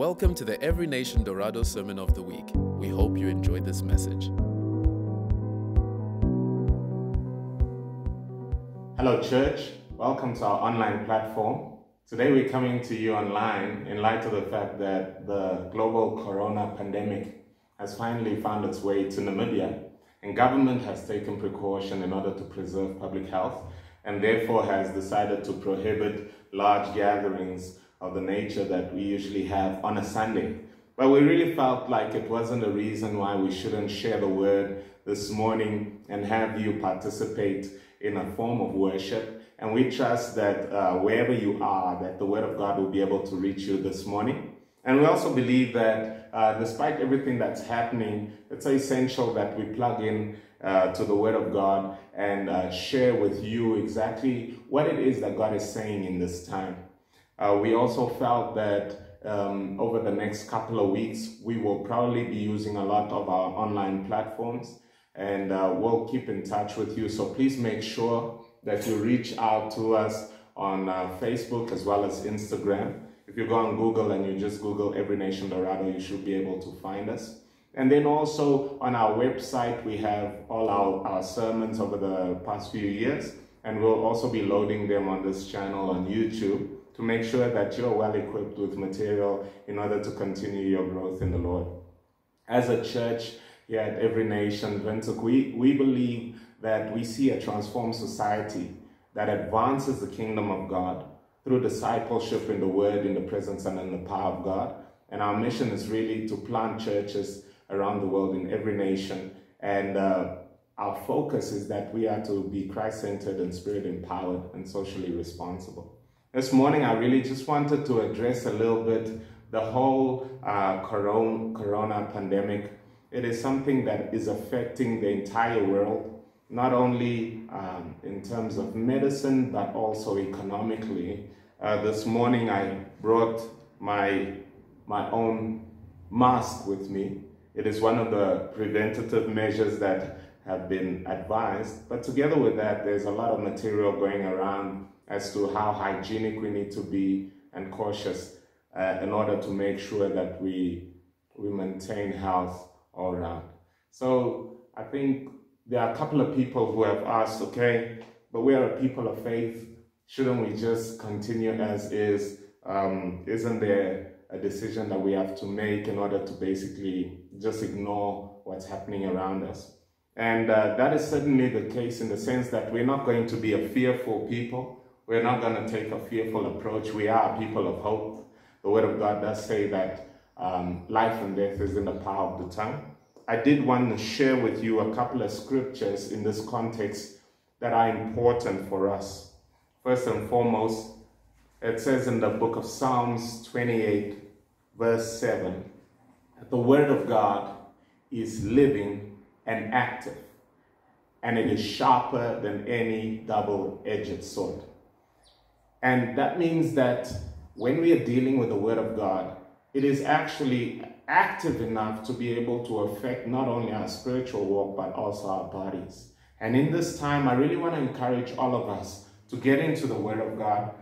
Welcome to the Every Nation Dorado Sermon of the Week. We hope you enjoyed this message. Hello, church. Welcome to our online platform. Today we're coming to you online in light of the fact that the global corona pandemic has finally found its way to Namibia, and government has taken precaution in order to preserve public health and therefore has decided to prohibit large gatherings of the nature that we usually have on a Sunday. But we really felt like it wasn't a reason why we shouldn't share the word this morning and have you participate in a form of worship. And we trust that uh, wherever you are, that the word of God will be able to reach you this morning. And we also believe that uh, despite everything that's happening, it's essential that we plug in uh, to the Word of God and uh, share with you exactly what it is that God is saying in this time. Uh, we also felt that um, over the next couple of weeks, we will probably be using a lot of our online platforms and uh, we'll keep in touch with you. So please make sure that you reach out to us on uh, Facebook as well as Instagram. If you go on Google and you just Google Every Nation Dorado, you should be able to find us. And then also on our website, we have all our, our sermons over the past few years, and we'll also be loading them on this channel on YouTube to make sure that you're well equipped with material in order to continue your growth in the Lord. As a church here at Every Nation, Windhoek, we, we believe that we see a transformed society that advances the kingdom of God through discipleship in the word, in the presence, and in the power of God. And our mission is really to plant churches around the world in every nation. And uh, our focus is that we are to be Christ centered and spirit empowered and socially responsible. This morning, I really just wanted to address a little bit the whole uh, corona, corona pandemic. It is something that is affecting the entire world, not only um, in terms of medicine, but also economically. Uh, this morning, I brought my, my own mask with me. It is one of the preventative measures that have been advised. But together with that, there's a lot of material going around as to how hygienic we need to be and cautious uh, in order to make sure that we, we maintain health all around. So I think there are a couple of people who have asked, okay, but we are a people of faith. Shouldn't we just continue as is? Um, isn't there a decision that we have to make in order to basically just ignore what's happening around us? And uh, that is certainly the case in the sense that we're not going to be a fearful people. We're not going to take a fearful approach. We are people of hope. The Word of God does say that um, life and death is in the power of the tongue. I did want to share with you a couple of scriptures in this context that are important for us. First and foremost, it says in the book of Psalms 28, verse 7, that the Word of God is living and active, and it is sharper than any double edged sword. And that means that when we are dealing with the Word of God, it is actually active enough to be able to affect not only our spiritual walk, but also our bodies. And in this time, I really want to encourage all of us to get into the Word of God.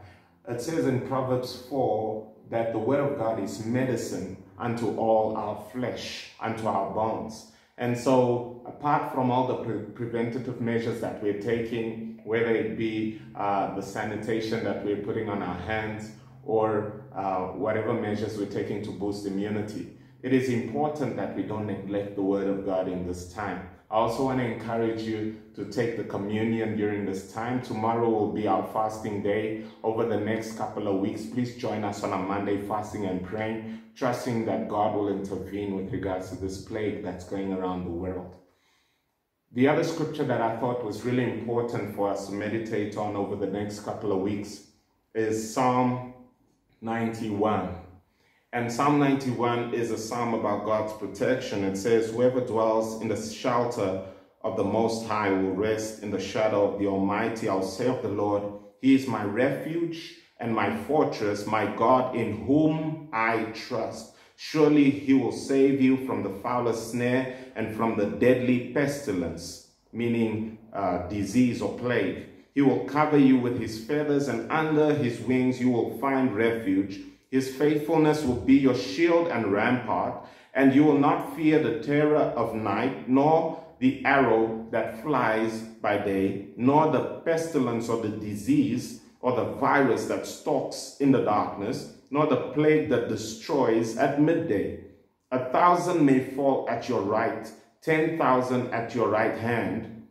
It says in Proverbs 4 that the Word of God is medicine unto all our flesh, unto our bones. And so, apart from all the pre preventative measures that we're taking, whether it be uh, the sanitation that we're putting on our hands or uh, whatever measures we're taking to boost immunity, it is important that we don't neglect the Word of God in this time. I also want to encourage you to take the communion during this time. Tomorrow will be our fasting day. Over the next couple of weeks, please join us on a Monday fasting and praying, trusting that God will intervene with regards to this plague that's going around the world. The other scripture that I thought was really important for us to meditate on over the next couple of weeks is Psalm 91. And Psalm 91 is a psalm about God's protection. It says, Whoever dwells in the shelter of the Most High will rest in the shadow of the Almighty. I'll say of the Lord, He is my refuge and my fortress, my God in whom I trust. Surely He will save you from the foulest snare and from the deadly pestilence, meaning uh, disease or plague. He will cover you with His feathers, and under His wings you will find refuge. His faithfulness will be your shield and rampart, and you will not fear the terror of night, nor the arrow that flies by day, nor the pestilence or the disease or the virus that stalks in the darkness, nor the plague that destroys at midday. A thousand may fall at your right, ten thousand at your right hand,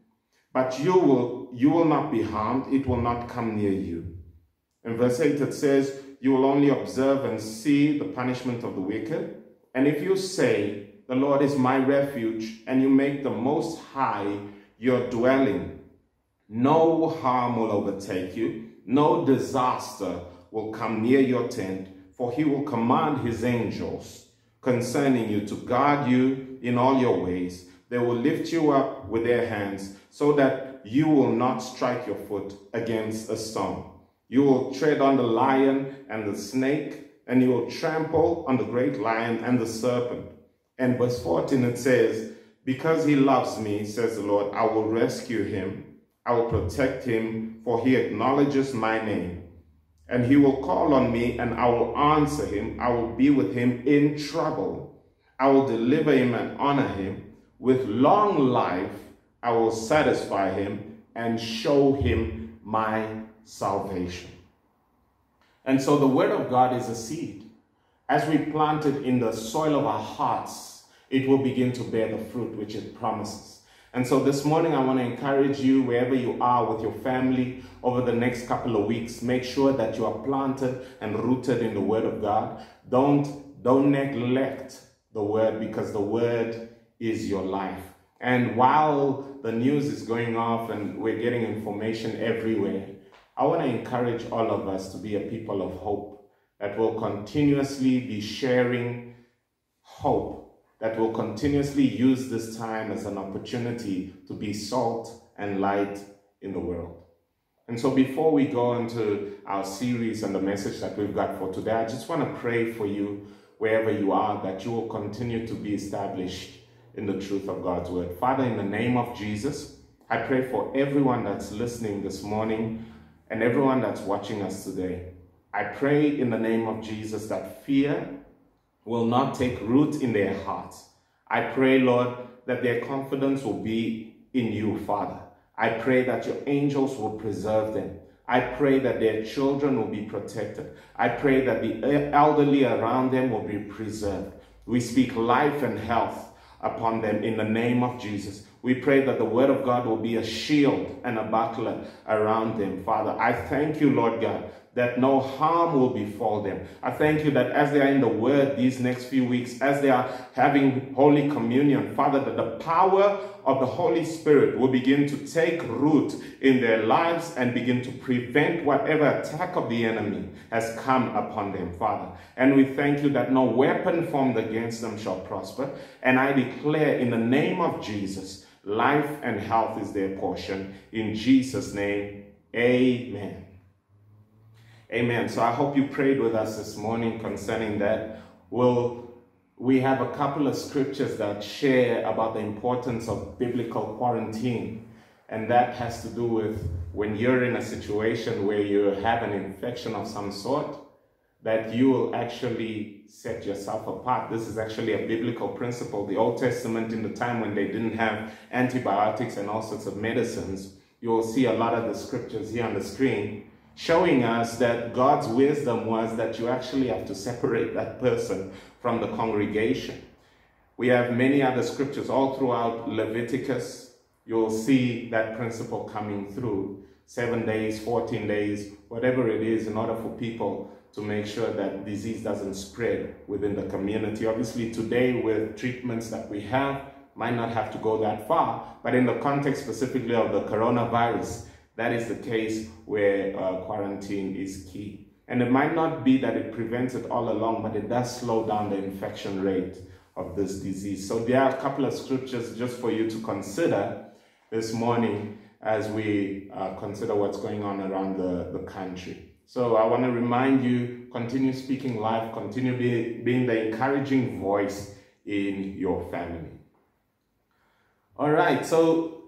but you will you will not be harmed, it will not come near you. In verse 8 it says, You will only observe and see the punishment of the wicked. And if you say, The Lord is my refuge, and you make the most high your dwelling, no harm will overtake you, no disaster will come near your tent, for he will command his angels concerning you to guard you in all your ways. They will lift you up with their hands so that you will not strike your foot against a stone. You will tread on the lion and the snake, and you will trample on the great lion and the serpent. And verse 14 it says, Because he loves me, says the Lord, I will rescue him. I will protect him, for he acknowledges my name. And he will call on me, and I will answer him. I will be with him in trouble. I will deliver him and honor him. With long life, I will satisfy him and show him my salvation. And so the word of God is a seed. As we plant it in the soil of our hearts, it will begin to bear the fruit which it promises. And so this morning, I want to encourage you, wherever you are with your family over the next couple of weeks, make sure that you are planted and rooted in the Word of God. Don't, don't neglect the Word because the Word is your life. And while the news is going off and we're getting information everywhere, I want to encourage all of us to be a people of hope that will continuously be sharing hope, that will continuously use this time as an opportunity to be salt and light in the world. And so before we go into our series and the message that we've got for today, I just want to pray for you wherever you are that you will continue to be established in the truth of God's word. Father, in the name of Jesus, I pray for everyone that's listening this morning and everyone that's watching us today. I pray in the name of Jesus that fear will not take root in their hearts. I pray, Lord, that their confidence will be in you, Father. I pray that your angels will preserve them. I pray that their children will be protected. I pray that the elderly around them will be preserved. We speak life and health upon them in the name of Jesus. We pray that the word of God will be a shield and a buckler around them. Father, I thank you, Lord God, that no harm will befall them. I thank you that as they are in the Word these next few weeks, as they are having Holy Communion, Father, that the power of the Holy Spirit will begin to take root in their lives and begin to prevent whatever attack of the enemy has come upon them, Father. And we thank you that no weapon formed against them shall prosper. And I declare in the name of Jesus, life and health is their portion. In Jesus' name, amen. Amen. So I hope you prayed with us this morning concerning that. Well, we have a couple of scriptures that share about the importance of biblical quarantine. And that has to do with when you're in a situation where you have an infection of some sort, that you will actually set yourself apart. This is actually a biblical principle. The Old Testament, in the time when they didn't have antibiotics and all sorts of medicines, you will see a lot of the scriptures here on the screen showing us that God's wisdom was that you actually have to separate that person from the congregation. We have many other scriptures all throughout Leviticus. You'll see that principle coming through. Seven days, 14 days, whatever it is, in order for people to make sure that disease doesn't spread within the community. Obviously, today, with treatments that we have, might not have to go that far, but in the context specifically of the coronavirus, that is the case where uh, quarantine is key. And it might not be that it prevents it all along, but it does slow down the infection rate of this disease. So there are a couple of scriptures just for you to consider this morning as we uh, consider what's going on around the, the country. So I want to remind you, continue speaking life, continue be, being the encouraging voice in your family. All right, so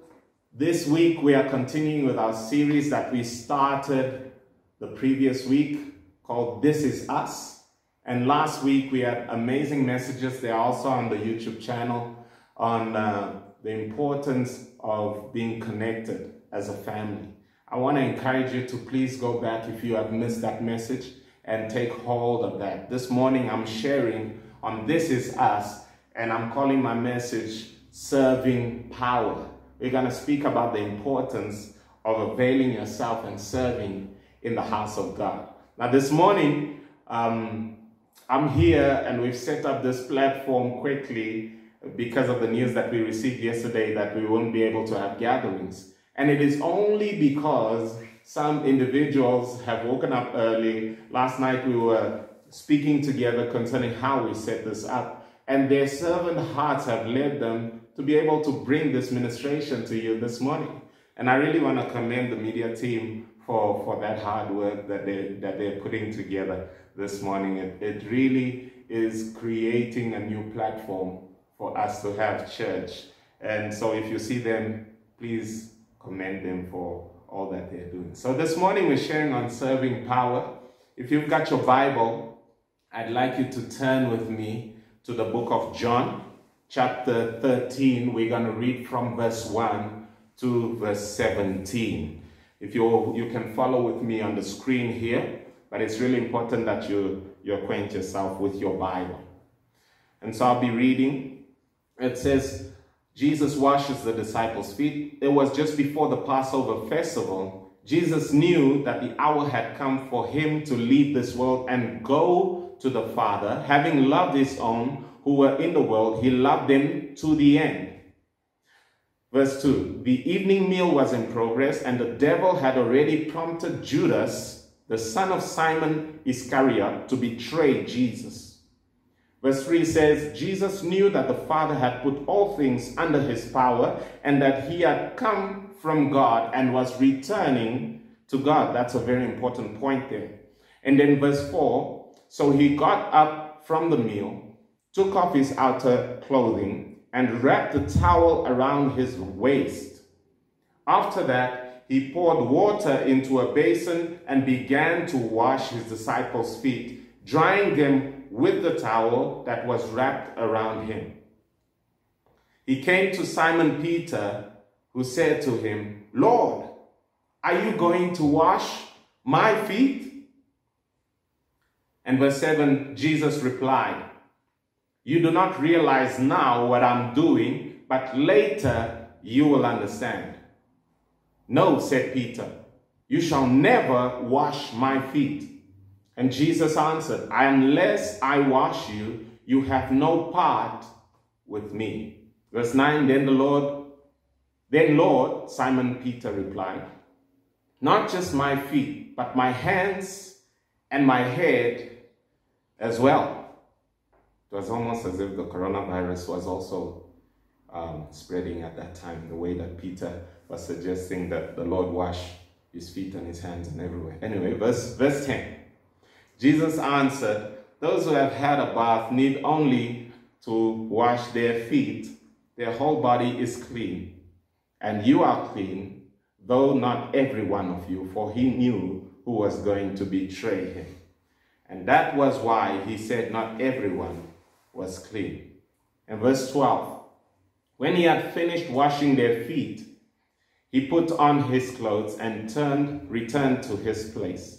this week, we are continuing with our series that we started the previous week called This Is Us. And last week we had amazing messages. They're also on the YouTube channel on uh, the importance of being connected as a family. I want to encourage you to please go back if you have missed that message and take hold of that. This morning I'm sharing on This Is Us, and I'm calling my message Serving Power. We're going to speak about the importance of availing yourself and serving in the house of God. Now, this morning, um, I'm here and we've set up this platform quickly because of the news that we received yesterday that we won't be able to have gatherings. And it is only because some individuals have woken up early. Last night we were speaking together concerning how we set this up. And their servant hearts have led them to be able to bring this ministration to you this morning. And I really want to commend the media team for, for that hard work that, they, that they're putting together this morning. It, it really is creating a new platform for us to have church. And so if you see them, please commend them for all that they're doing. So this morning we're sharing on serving power. If you've got your Bible, I'd like you to turn with me to the book of John, chapter 13. We're going to read from verse 1 to verse 17. If you, you can follow with me on the screen here, but it's really important that you, you acquaint yourself with your Bible. And so I'll be reading. It says, Jesus washes the disciples' feet. It was just before the Passover festival. Jesus knew that the hour had come for him to leave this world and go to the Father. Having loved his own who were in the world, he loved them to the end. Verse 2 The evening meal was in progress, and the devil had already prompted Judas, the son of Simon Iscariot, to betray Jesus. Verse 3 says, Jesus knew that the Father had put all things under his power, and that he had come from God and was returning to God. That's a very important point there. And then verse 4 So he got up from the meal, took off his outer clothing, and wrapped a towel around his waist. After that, he poured water into a basin and began to wash his disciples' feet, drying them with the towel that was wrapped around him. He came to Simon Peter, who said to him, Lord, are you going to wash my feet? And verse 7, Jesus replied, you do not realize now what I'm doing, but later you will understand. No, said Peter, you shall never wash my feet. And Jesus answered, Unless I wash you, you have no part with me. Verse 9, then the Lord, then Lord, Simon Peter replied, Not just my feet, but my hands and my head as well. It was almost as if the coronavirus was also um, spreading at that time, the way that Peter was suggesting that the Lord wash his feet and his hands and everywhere. Anyway, verse, verse 10. Jesus answered, Those who have had a bath need only to wash their feet. Their whole body is clean. And you are clean, though not every one of you, for he knew who was going to betray him. And that was why he said, Not everyone was clean. And verse 12 When he had finished washing their feet, he put on his clothes and turned, returned to his place.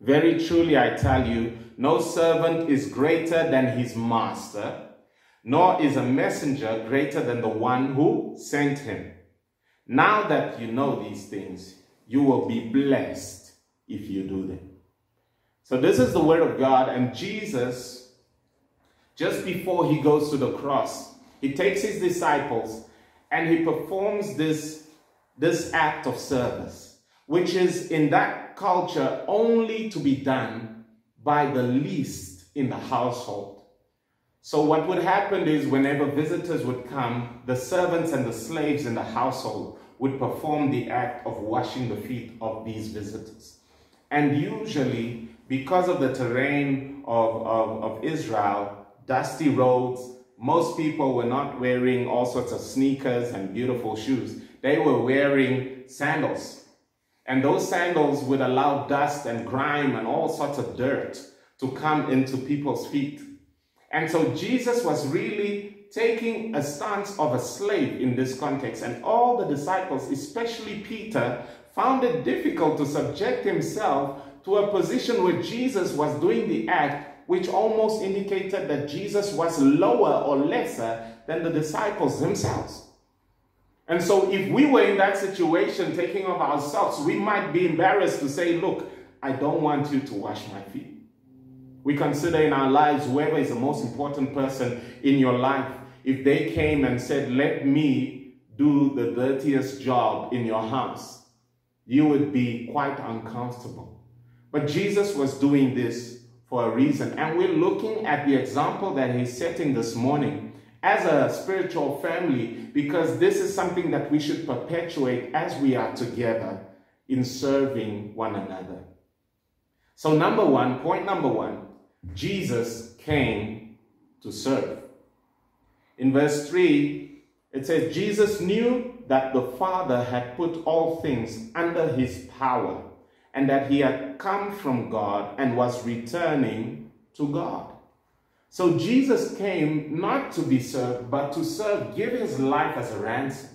Very truly, I tell you, no servant is greater than his master, nor is a messenger greater than the one who sent him. Now that you know these things, you will be blessed if you do them. So, this is the word of God, and Jesus just before he goes to the cross, he takes his disciples and he performs this, this act of service, which is in that culture only to be done by the least in the household. So, what would happen is whenever visitors would come, the servants and the slaves in the household would perform the act of washing the feet of these visitors. And usually, because of the terrain of, of, of Israel, dusty roads, most people were not wearing all sorts of sneakers and beautiful shoes. They were wearing sandals. And those sandals would allow dust and grime and all sorts of dirt to come into people's feet. And so Jesus was really taking a stance of a slave in this context. And all the disciples, especially Peter, found it difficult to subject himself to a position where Jesus was doing the act, which almost indicated that Jesus was lower or lesser than the disciples themselves. And so, if we were in that situation, taking of ourselves, we might be embarrassed to say, Look, I don't want you to wash my feet. We consider in our lives whoever is the most important person in your life. If they came and said, Let me do the dirtiest job in your house, you would be quite uncomfortable. But Jesus was doing this for a reason. And we're looking at the example that he's setting this morning as a spiritual family because this is something that we should perpetuate as we are together in serving one another. So, number one, point number one, Jesus came to serve. In verse 3, it says, Jesus knew that the Father had put all things under his power and that he had come from God and was returning to God. So Jesus came not to be served, but to serve, give his life as a ransom.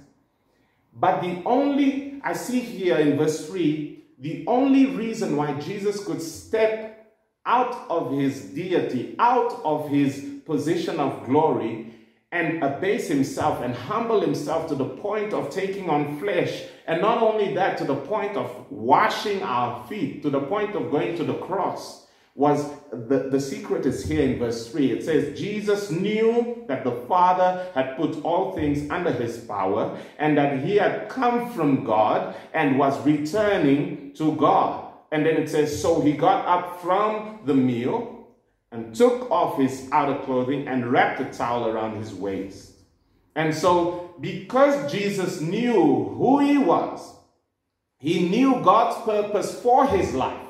But the only, I see here in verse 3, the only reason why Jesus could step out of his deity, out of his position of glory, and abase himself and humble himself to the point of taking on flesh. And not only that, to the point of washing our feet, to the point of going to the cross, was the, the secret is here in verse 3. It says, Jesus knew that the Father had put all things under his power and that he had come from God and was returning to God. And then it says, So he got up from the meal and took off his outer clothing and wrapped a towel around his waist. And so, because Jesus knew who he was, he knew God's purpose for his life,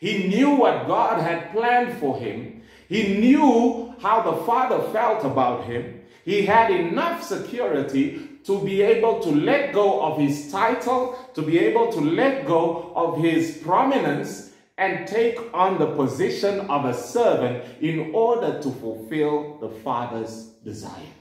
he knew what God had planned for him, he knew how the Father felt about him, he had enough security to be able to let go of his title, to be able to let go of his prominence and take on the position of a servant in order to fulfill the Father's desire.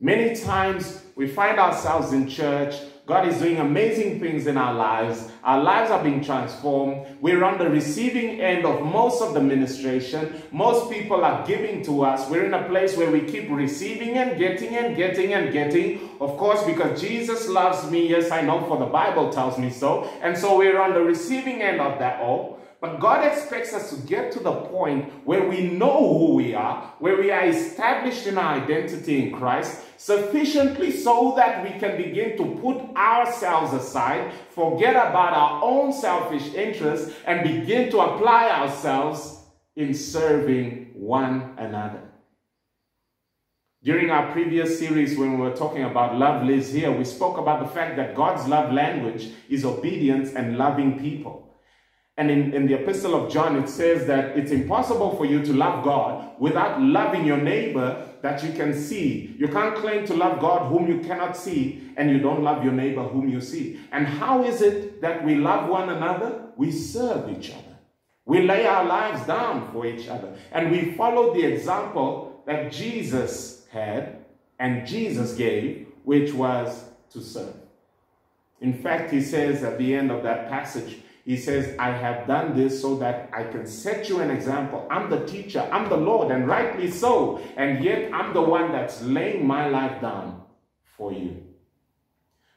Many times we find ourselves in church God is doing amazing things in our lives. Our lives are being transformed. We're on the receiving end of most of the ministration. Most people are giving to us. We're in a place where we keep receiving and getting and getting and getting. Of course, because Jesus loves me. Yes, I know, for the Bible tells me so. And so we're on the receiving end of that all. But God expects us to get to the point where we know who we are, where we are established in our identity in Christ, sufficiently so that we can begin to put ourselves aside, forget about our own selfish interests, and begin to apply ourselves in serving one another. During our previous series, when we were talking about love lives here, we spoke about the fact that God's love language is obedience and loving people. And in, in the Epistle of John, it says that it's impossible for you to love God without loving your neighbor that you can see. You can't claim to love God whom you cannot see, and you don't love your neighbor whom you see. And how is it that we love one another? We serve each other. We lay our lives down for each other. And we follow the example that Jesus had and Jesus gave, which was to serve. In fact, he says at the end of that passage, he says, I have done this so that I can set you an example. I'm the teacher, I'm the Lord, and rightly so. And yet I'm the one that's laying my life down for you.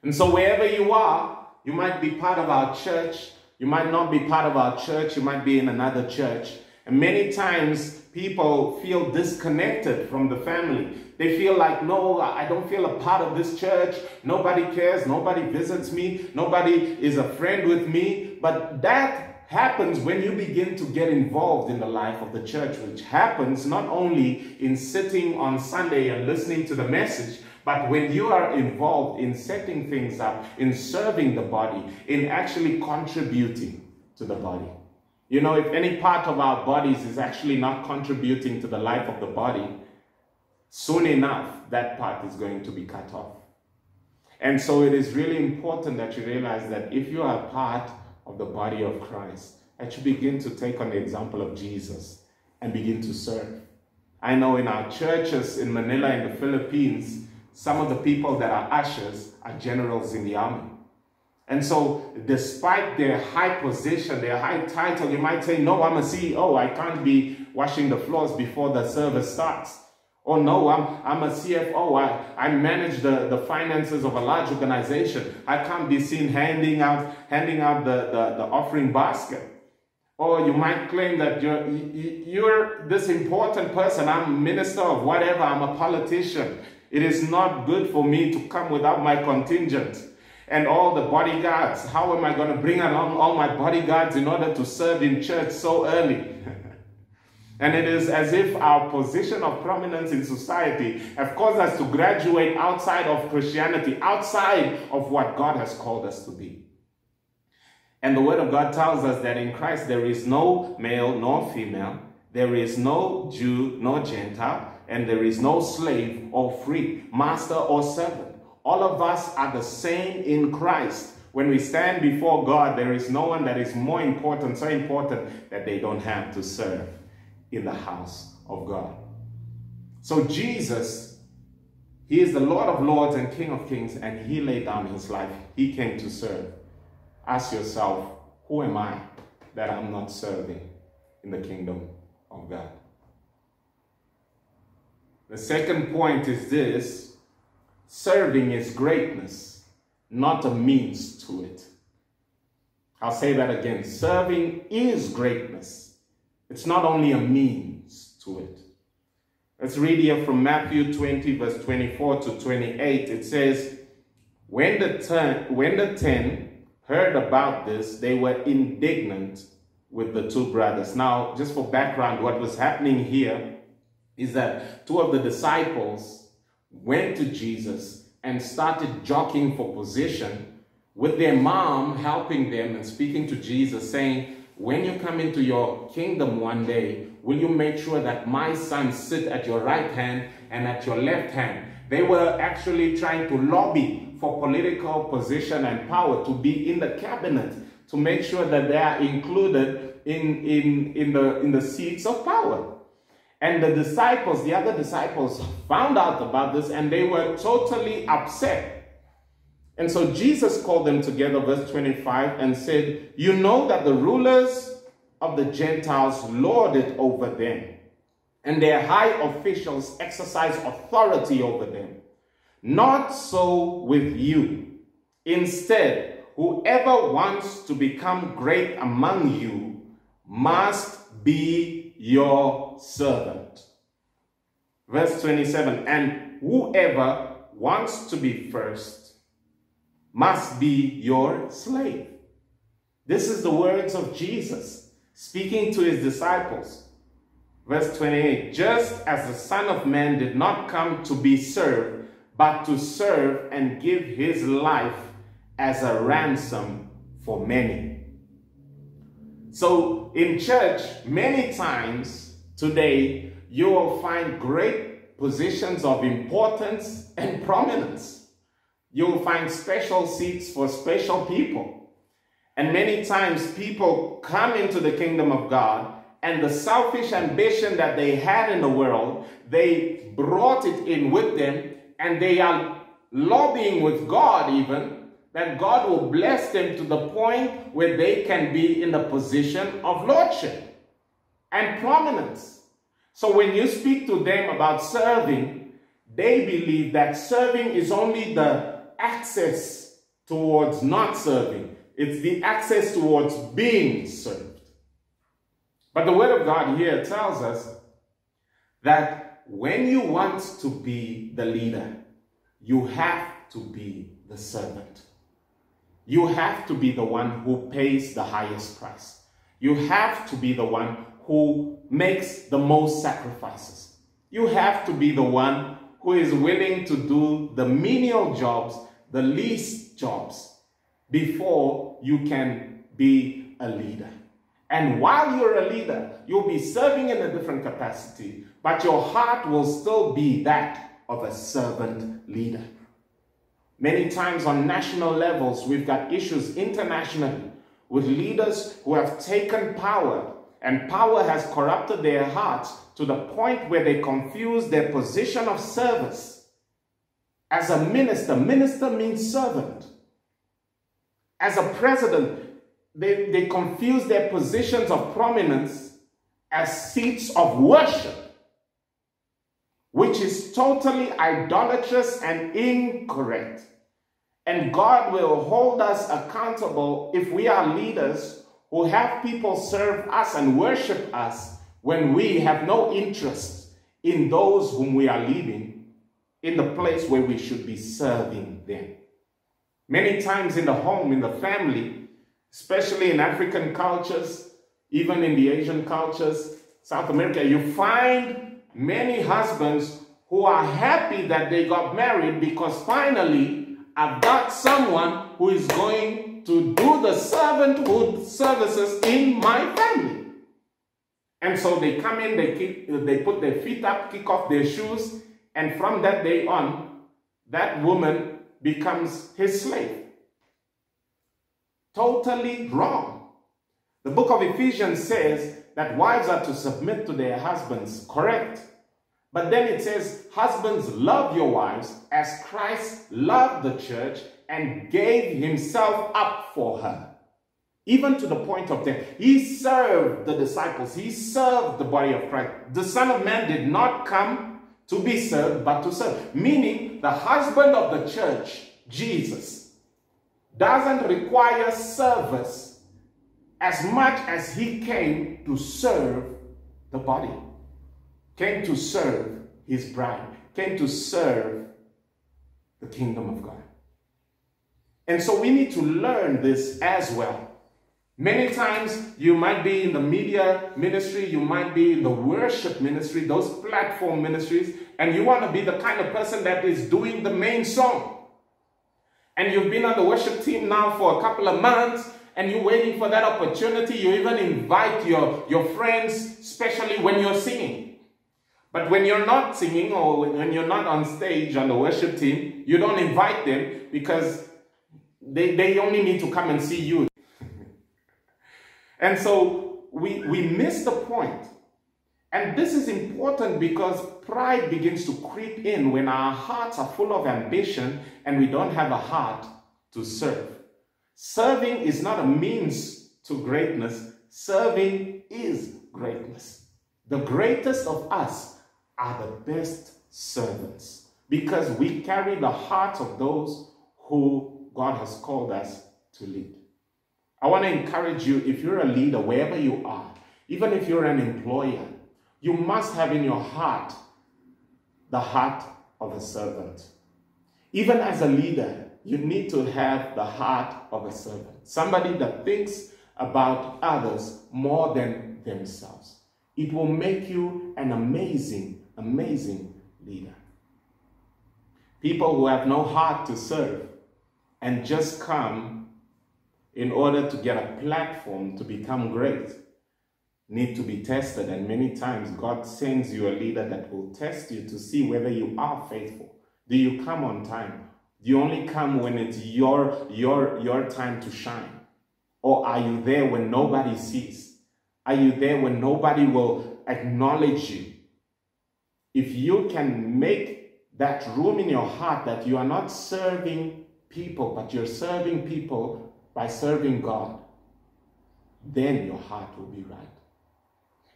And so wherever you are, you might be part of our church, you might not be part of our church, you might be in another church. And many times people feel disconnected from the family. They feel like, no, I don't feel a part of this church. Nobody cares. Nobody visits me. Nobody is a friend with me. But that happens when you begin to get involved in the life of the church, which happens not only in sitting on Sunday and listening to the message, but when you are involved in setting things up, in serving the body, in actually contributing to the body. You know, if any part of our bodies is actually not contributing to the life of the body, soon enough, that part is going to be cut off. And so it is really important that you realize that if you are part of the body of Christ, that you begin to take on the example of Jesus and begin to serve. I know in our churches in Manila in the Philippines, some of the people that are ushers are generals in the army. And so, despite their high position, their high title, you might say, No, I'm a CEO. I can't be washing the floors before the service starts. Oh no, I'm, I'm a CFO. I, I manage the, the finances of a large organization. I can't be seen handing out, handing out the, the, the offering basket. Or you might claim that you're, you're this important person. I'm a minister of whatever. I'm a politician. It is not good for me to come without my contingent and all the bodyguards. How am I going to bring along all my bodyguards in order to serve in church so early? And it is as if our position of prominence in society have caused us to graduate outside of Christianity, outside of what God has called us to be. And the Word of God tells us that in Christ there is no male nor female, there is no Jew nor Gentile, and there is no slave or free, master or servant. All of us are the same in Christ. When we stand before God, there is no one that is more important, so important that they don't have to serve in the house of God. So Jesus, he is the Lord of lords and King of kings, and he laid down his life. He came to serve. Ask yourself, who am I that I'm not serving in the kingdom of God? The second point is this serving is greatness, not a means to it. I'll say that again. Serving is greatness, it's not only a means to it. Let's read here from Matthew 20, verse 24 to 28. It says, when the, ten, when the ten heard about this, they were indignant with the two brothers. Now, just for background, what was happening here is that two of the disciples went to Jesus and started jockeying for position with their mom helping them and speaking to Jesus, saying, when you come into your kingdom one day, will you make sure that my sons sit at your right hand and at your left hand? They were actually trying to lobby for political position and power to be in the cabinet to make sure that they are included in, in, in, the, in the seats of power. And the disciples, the other disciples, found out about this and they were totally upset and so Jesus called them together, verse 25, and said, You know that the rulers of the Gentiles lord it over them, and their high officials exercise authority over them. Not so with you. Instead, whoever wants to become great among you must be your servant. Verse 27 And whoever wants to be first must be your slave. This is the words of Jesus speaking to his disciples. Verse 28 Just as the Son of Man did not come to be served, but to serve and give his life as a ransom for many. So in church, many times today, you will find great positions of importance and prominence. You'll find special seats for special people. And many times people come into the kingdom of God and the selfish ambition that they had in the world, they brought it in with them and they are lobbying with God even that God will bless them to the point where they can be in the position of lordship and prominence. So when you speak to them about serving, they believe that serving is only the access towards not serving. It's the access towards being served. But the Word of God here tells us that when you want to be the leader, you have to be the servant. You have to be the one who pays the highest price. You have to be the one who makes the most sacrifices. You have to be the one who is willing to do the menial jobs, the least jobs, before you can be a leader. And while you're a leader, you'll be serving in a different capacity, but your heart will still be that of a servant leader. Many times on national levels, we've got issues internationally with leaders who have taken power, and power has corrupted their hearts to the point where they confuse their position of service. As a minister, minister means servant. As a president, they, they confuse their positions of prominence as seats of worship, which is totally idolatrous and incorrect. And God will hold us accountable if we are leaders who have people serve us and worship us when we have no interest in those whom we are leading in the place where we should be serving them. Many times in the home, in the family, especially in African cultures, even in the Asian cultures, South America, you find many husbands who are happy that they got married because finally I've got someone who is going to do the servanthood services in my family. And so they come in, they, kick, they put their feet up, kick off their shoes, and from that day on, that woman becomes his slave. Totally wrong. The book of Ephesians says that wives are to submit to their husbands, correct? But then it says, Husbands, love your wives as Christ loved the church and gave himself up for her. Even to the point of death. He served the disciples, he served the body of Christ. The Son of Man did not come to be served, but to serve. Meaning, the husband of the church, Jesus, doesn't require service as much as he came to serve the body came to serve his bride, came to serve the kingdom of God. And so we need to learn this as well. Many times you might be in the media ministry, you might be in the worship ministry, those platform ministries, and you want to be the kind of person that is doing the main song. And you've been on the worship team now for a couple of months, and you're waiting for that opportunity. You even invite your, your friends, especially when you're singing. But when you're not singing or when you're not on stage on the worship team, you don't invite them because they, they only need to come and see you. and so we, we miss the point. And this is important because pride begins to creep in when our hearts are full of ambition and we don't have a heart to serve. Serving is not a means to greatness, serving is greatness. The greatest of us are the best servants because we carry the heart of those who God has called us to lead. I want to encourage you if you're a leader, wherever you are, even if you're an employer, you must have in your heart the heart of a servant. Even as a leader, you need to have the heart of a servant, somebody that thinks about others more than themselves. It will make you an amazing amazing leader. People who have no heart to serve and just come in order to get a platform to become great need to be tested. And many times God sends you a leader that will test you to see whether you are faithful. Do you come on time? Do you only come when it's your, your, your time to shine? Or are you there when nobody sees? Are you there when nobody will acknowledge you? If you can make that room in your heart that you are not serving people, but you're serving people by serving God, then your heart will be right.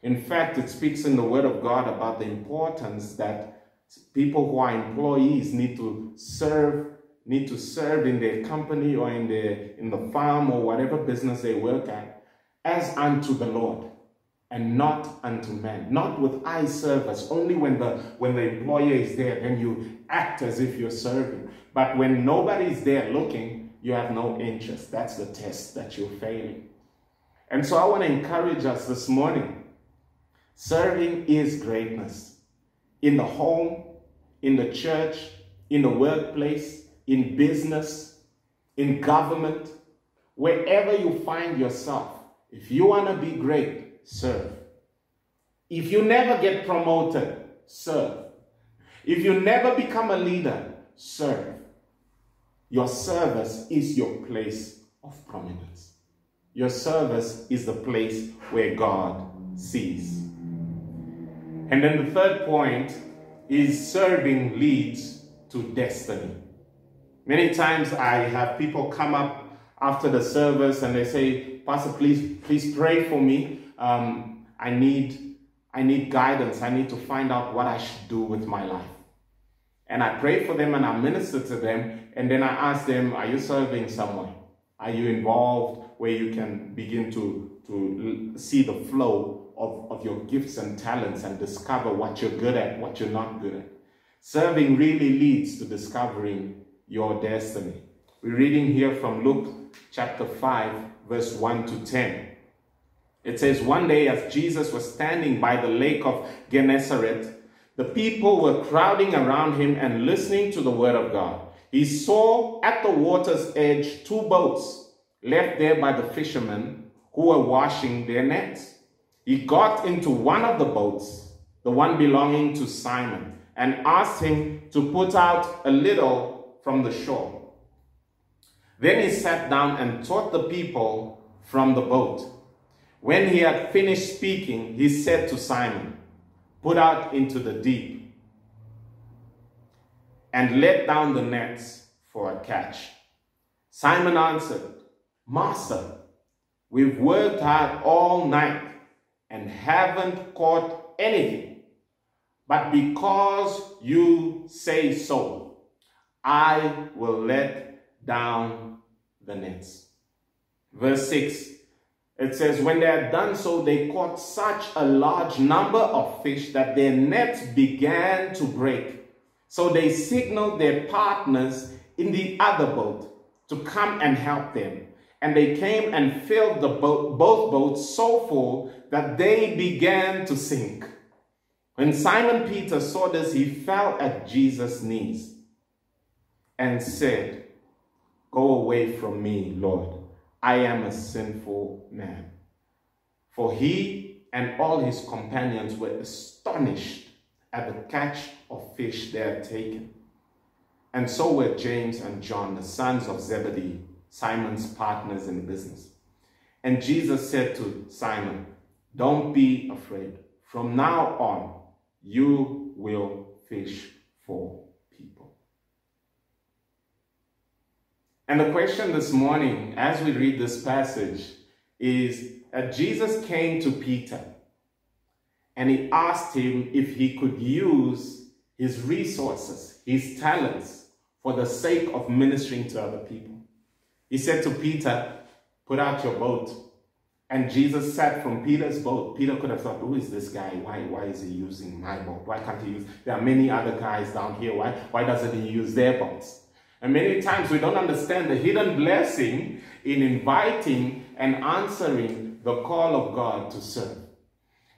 In fact, it speaks in the Word of God about the importance that people who are employees need to serve, need to serve in their company or in the in the farm or whatever business they work at, as unto the Lord and not unto men, not with eye service. Only when the when the employer is there, then you act as if you're serving. But when nobody is there looking, you have no interest. That's the test that you're failing. And so I want to encourage us this morning. Serving is greatness. In the home, in the church, in the workplace, in business, in government, wherever you find yourself, if you want to be great, serve. If you never get promoted, serve. If you never become a leader, serve. Your service is your place of prominence. Your service is the place where God sees. And then the third point is serving leads to destiny. Many times I have people come up after the service and they say, Pastor, please, please pray for me. Um, I need, I need guidance. I need to find out what I should do with my life. And I pray for them and I minister to them. And then I ask them, Are you serving someone? Are you involved where you can begin to, to see the flow of, of your gifts and talents and discover what you're good at, what you're not good at? Serving really leads to discovering your destiny. We're reading here from Luke chapter 5, verse 1 to 10. It says, One day as Jesus was standing by the lake of Gennesaret, the people were crowding around him and listening to the word of God. He saw at the water's edge two boats left there by the fishermen who were washing their nets. He got into one of the boats, the one belonging to Simon, and asked him to put out a little from the shore. Then he sat down and taught the people from the boat. When he had finished speaking, he said to Simon, Put out into the deep and let down the nets for a catch. Simon answered, Master, we've worked hard all night and haven't caught anything. But because you say so, I will let down the nets. Verse 6 it says, When they had done so, they caught such a large number of fish that their nets began to break. So they signaled their partners in the other boat to come and help them. And they came and filled the boat, both boats so full that they began to sink. When Simon Peter saw this, he fell at Jesus' knees and said, Go away from me, Lord. I am a sinful man. For he and all his companions were astonished at the catch of fish they had taken. And so were James and John, the sons of Zebedee, Simon's partners in business. And Jesus said to Simon, Don't be afraid. From now on, you will fish for people. And the question this morning, as we read this passage, is that Jesus came to Peter and he asked him if he could use his resources, his talents, for the sake of ministering to other people. He said to Peter, Put out your boat. And Jesus sat from Peter's boat. Peter could have thought, Who is this guy? Why, why is he using my boat? Why can't he use? There are many other guys down here. Why, why doesn't he use their boats? And many times we don't understand the hidden blessing in inviting and answering the call of God to serve.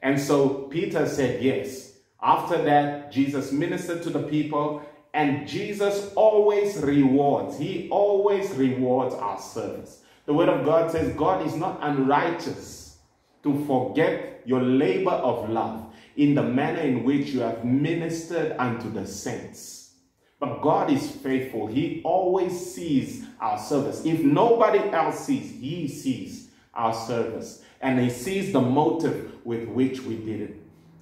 And so Peter said yes. After that, Jesus ministered to the people, and Jesus always rewards. He always rewards our service. The Word of God says God is not unrighteous to forget your labor of love in the manner in which you have ministered unto the saints. But God is faithful. He always sees our service. If nobody else sees, He sees our service. And He sees the motive with which we did it.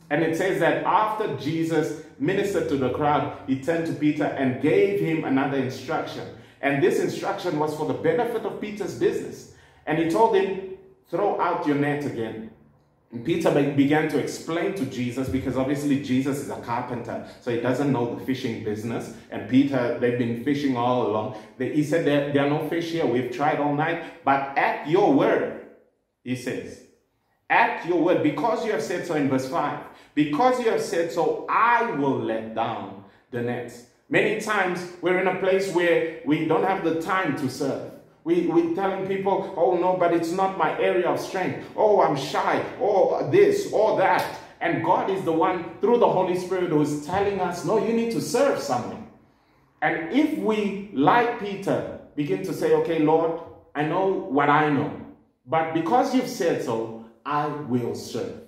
And it says that after Jesus ministered to the crowd, He turned to Peter and gave him another instruction. And this instruction was for the benefit of Peter's business. And He told him, Throw out your net again. Peter began to explain to Jesus because obviously Jesus is a carpenter, so he doesn't know the fishing business. And Peter, they've been fishing all along. He said, there, there are no fish here. We've tried all night. But at your word, he says, at your word, because you have said so in verse 5, because you have said so, I will let down the nets. Many times we're in a place where we don't have the time to serve. We, we're telling people, oh no, but it's not my area of strength. Oh, I'm shy. Oh, this, or that. And God is the one, through the Holy Spirit, who is telling us, no, you need to serve someone. And if we, like Peter, begin to say, okay, Lord, I know what I know, but because you've said so, I will serve.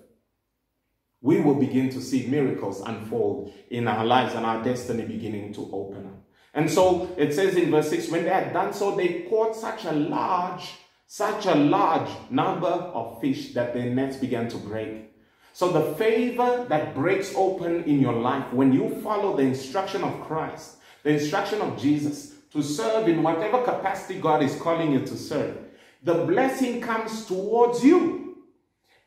We will begin to see miracles unfold in our lives and our destiny beginning to open up. And so it says in verse 6 when they had done so, they caught such a large, such a large number of fish that their nets began to break. So the favor that breaks open in your life when you follow the instruction of Christ, the instruction of Jesus to serve in whatever capacity God is calling you to serve, the blessing comes towards you.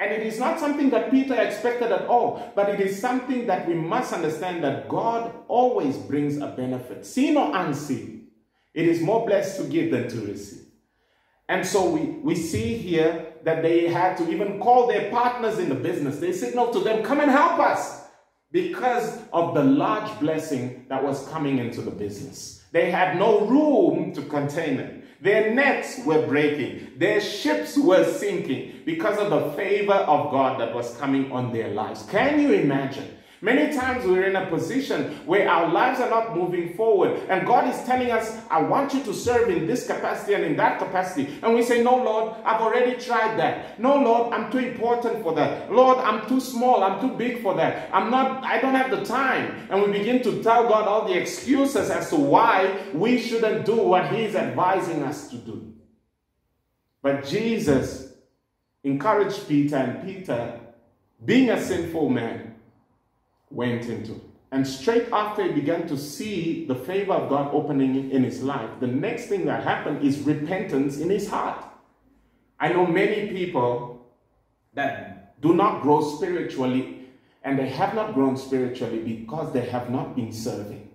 And it is not something that Peter expected at all, but it is something that we must understand that God always brings a benefit, seen or unseen. It is more blessed to give than to receive. And so we, we see here that they had to even call their partners in the business. They signaled to them, come and help us because of the large blessing that was coming into the business. They had no room to contain it. Their nets were breaking. Their ships were sinking because of the favor of God that was coming on their lives. Can you imagine? Many times we're in a position where our lives are not moving forward, and God is telling us, I want you to serve in this capacity and in that capacity. And we say, No, Lord, I've already tried that. No, Lord, I'm too important for that. Lord, I'm too small, I'm too big for that. I'm not, I don't have the time. And we begin to tell God all the excuses as to why we shouldn't do what He's advising us to do. But Jesus encouraged Peter, and Peter, being a sinful man, went into. And straight after he began to see the favor of God opening in his life, the next thing that happened is repentance in his heart. I know many people that do not grow spiritually, and they have not grown spiritually because they have not been serving.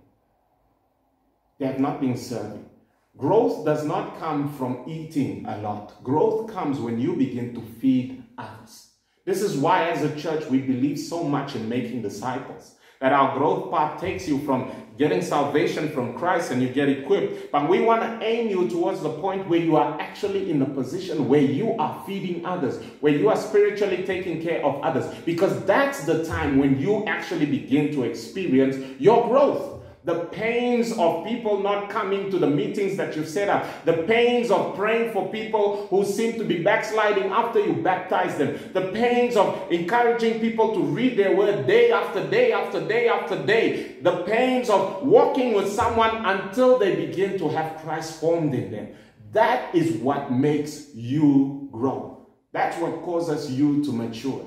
They have not been serving. Growth does not come from eating a lot. Growth comes when you begin to feed others. This is why, as a church, we believe so much in making disciples. That our growth path takes you from getting salvation from Christ and you get equipped. But we want to aim you towards the point where you are actually in a position where you are feeding others, where you are spiritually taking care of others. Because that's the time when you actually begin to experience your growth the pains of people not coming to the meetings that you've set up, the pains of praying for people who seem to be backsliding after you baptize them, the pains of encouraging people to read their word day after day after day after day, the pains of walking with someone until they begin to have Christ formed in them. That is what makes you grow. That's what causes you to mature.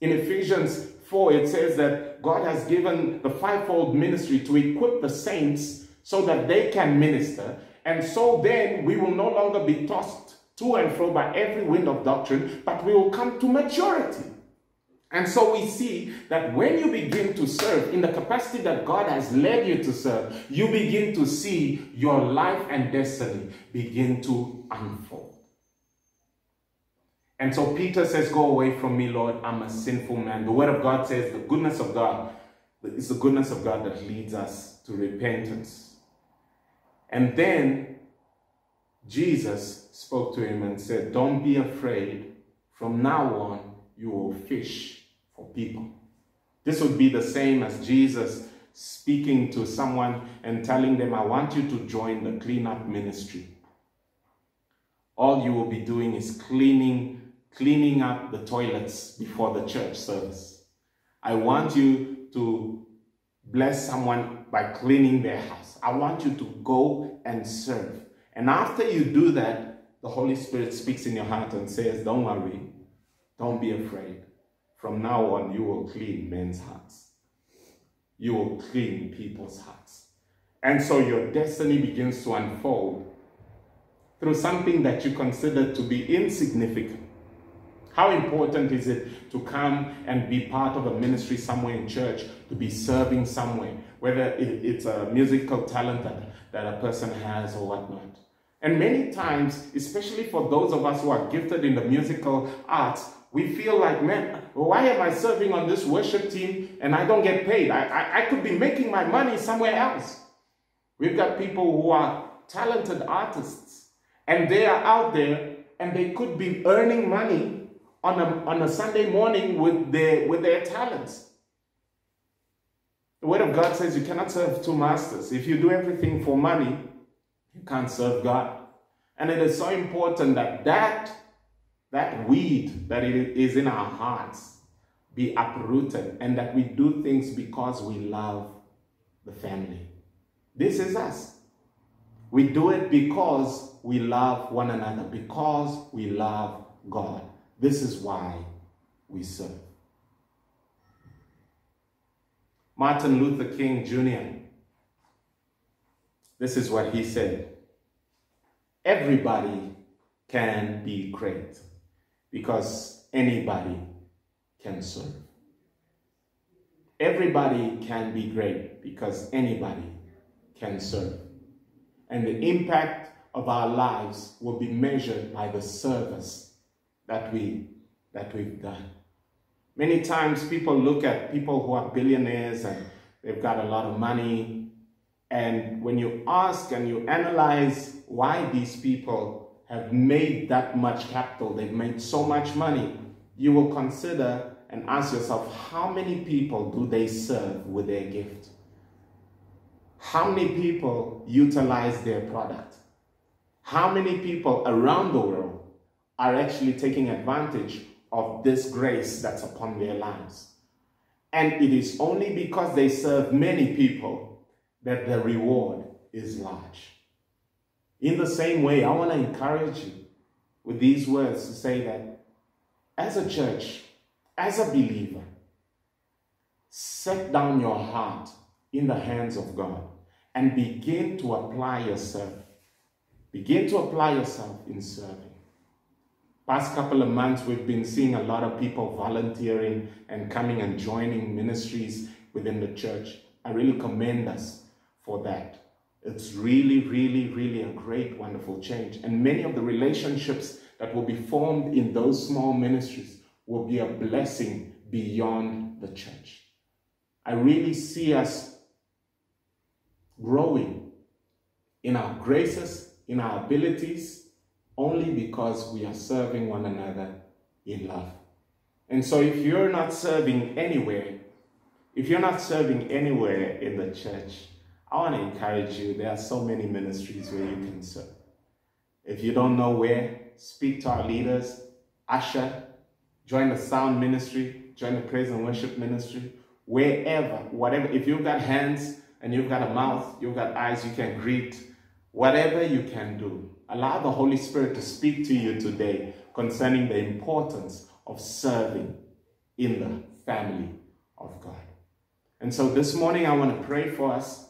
In Ephesians 4, it says that God has given the fivefold ministry to equip the saints so that they can minister. And so then we will no longer be tossed to and fro by every wind of doctrine, but we will come to maturity. And so we see that when you begin to serve in the capacity that God has led you to serve, you begin to see your life and destiny begin to unfold. And so Peter says, Go away from me, Lord. I'm a sinful man. The word of God says, The goodness of God is the goodness of God that leads us to repentance. And then Jesus spoke to him and said, Don't be afraid. From now on, you will fish for people. This would be the same as Jesus speaking to someone and telling them, I want you to join the cleanup ministry. All you will be doing is cleaning cleaning up the toilets before the church service. I want you to bless someone by cleaning their house. I want you to go and serve. And after you do that, the Holy Spirit speaks in your heart and says, Don't worry, don't be afraid. From now on, you will clean men's hearts. You will clean people's hearts. And so your destiny begins to unfold through something that you consider to be insignificant how important is it to come and be part of a ministry somewhere in church, to be serving somewhere, whether it's a musical talent that, that a person has or whatnot? And many times, especially for those of us who are gifted in the musical arts, we feel like, man, why am I serving on this worship team and I don't get paid? I, I, I could be making my money somewhere else. We've got people who are talented artists And they are out there and they could be earning money on a, on a Sunday morning with their, with their talents. The Word of God says you cannot serve two masters. If you do everything for money, you can't serve God. And it is so important that that, that weed that is in our hearts be uprooted and that we do things because we love the family. This is us. We do it because we love one another, because we love God. This is why we serve. Martin Luther King Jr., this is what he said Everybody can be great because anybody can serve. Everybody can be great because anybody can serve. And the impact of our lives will be measured by the service that we that we've done. Many times people look at people who are billionaires and they've got a lot of money. And when you ask and you analyze why these people have made that much capital, they've made so much money, you will consider and ask yourself, how many people do they serve with their gift? How many people utilize their product? How many people around the world are actually taking advantage of this grace that's upon their lives? And it is only because they serve many people that the reward is large. In the same way, I want to encourage you with these words to say that as a church, as a believer, set down your heart in the hands of God and begin to apply yourself. Begin to apply yourself in serving. Past couple of months, we've been seeing a lot of people volunteering and coming and joining ministries within the church. I really commend us for that. It's really, really, really a great, wonderful change. And many of the relationships that will be formed in those small ministries will be a blessing beyond the church. I really see us growing in our graces, in our abilities, only because we are serving one another in love. And so if you're not serving anywhere, if you're not serving anywhere in the church, I want to encourage you. There are so many ministries where you can serve. If you don't know where, speak to our leaders, usher, join the sound ministry, join the praise and worship ministry, wherever, whatever. If you've got hands and you've got a mouth, you've got eyes, you can greet, whatever you can do. Allow the Holy Spirit to speak to you today concerning the importance of serving in the family of God. And so this morning, I want to pray for us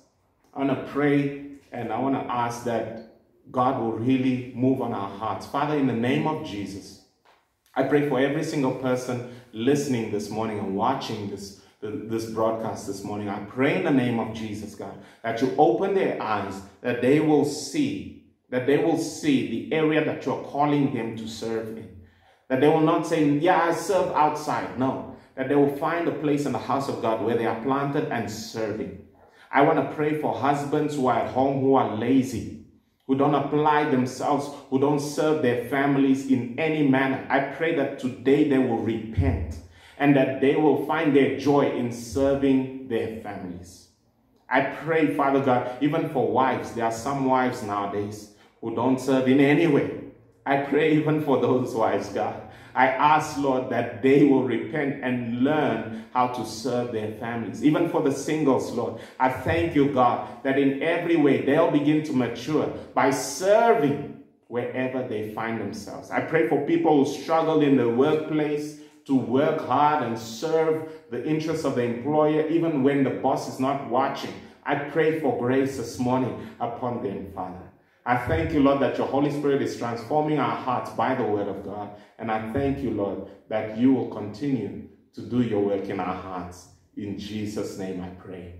I want to pray and I want to ask that God will really move on our hearts. Father, in the name of Jesus, I pray for every single person listening this morning and watching this, this broadcast this morning. I pray in the name of Jesus, God, that you open their eyes, that they will see, that they will see the area that you're calling them to serve in. That they will not say, Yeah, I serve outside. No, that they will find a place in the house of God where they are planted and serving. I want to pray for husbands who are at home who are lazy, who don't apply themselves, who don't serve their families in any manner. I pray that today they will repent and that they will find their joy in serving their families. I pray, Father God, even for wives, there are some wives nowadays who don't serve in any way. I pray even for those wives, God, I ask, Lord, that they will repent and learn how to serve their families. Even for the singles, Lord, I thank you, God, that in every way they'll begin to mature by serving wherever they find themselves. I pray for people who struggle in the workplace to work hard and serve the interests of the employer, even when the boss is not watching. I pray for grace this morning upon them, Father. I thank you, Lord, that your Holy Spirit is transforming our hearts by the word of God. And I thank you, Lord, that you will continue to do your work in our hearts. In Jesus' name I pray.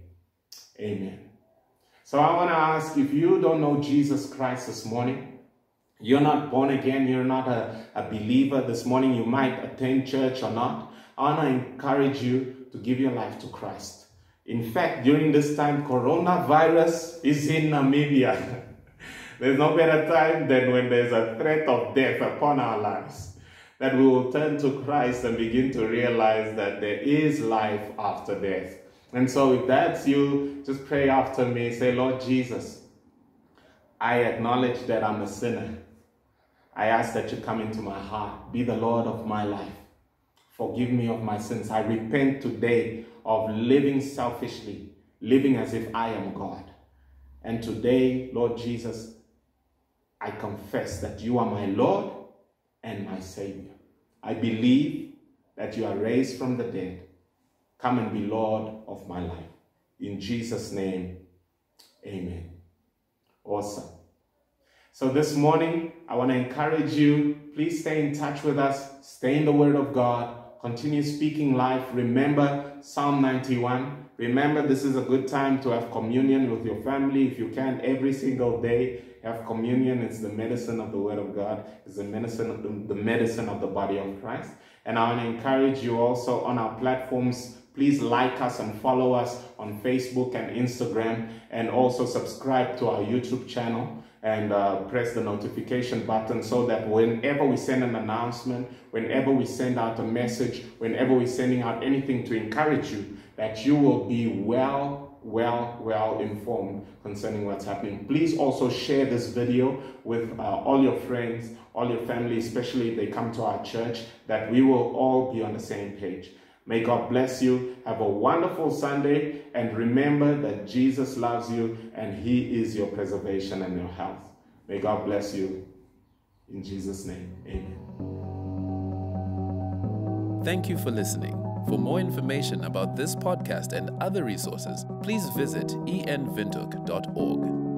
Amen. So I want to ask if you don't know Jesus Christ this morning, you're not born again, you're not a, a believer this morning, you might attend church or not. I want to encourage you to give your life to Christ. In fact, during this time, coronavirus is in Namibia. There's no better time than when there's a threat of death upon our lives that we will turn to Christ and begin to realize that there is life after death. And so, if that's you, just pray after me. Say, Lord Jesus, I acknowledge that I'm a sinner. I ask that you come into my heart, be the Lord of my life. Forgive me of my sins. I repent today of living selfishly, living as if I am God. And today, Lord Jesus, I confess that you are my Lord and my Savior. I believe that you are raised from the dead. Come and be Lord of my life. In Jesus' name, amen. Awesome. So this morning, I want to encourage you, please stay in touch with us, stay in the Word of God, continue speaking life. Remember Psalm 91. Remember, this is a good time to have communion with your family. If you can, every single day, have communion. It's the medicine of the Word of God. It's the medicine of the, the medicine of the body of Christ. And I want to encourage you also on our platforms. Please like us and follow us on Facebook and Instagram, and also subscribe to our YouTube channel and uh, press the notification button so that whenever we send an announcement, whenever we send out a message, whenever we're sending out anything to encourage you, that you will be well, well, well informed concerning what's happening. Please also share this video with uh, all your friends, all your family, especially if they come to our church, that we will all be on the same page. May God bless you. Have a wonderful Sunday. And remember that Jesus loves you and He is your preservation and your health. May God bless you. In Jesus' name, amen. Thank you for listening. For more information about this podcast and other resources, please visit envintook.org.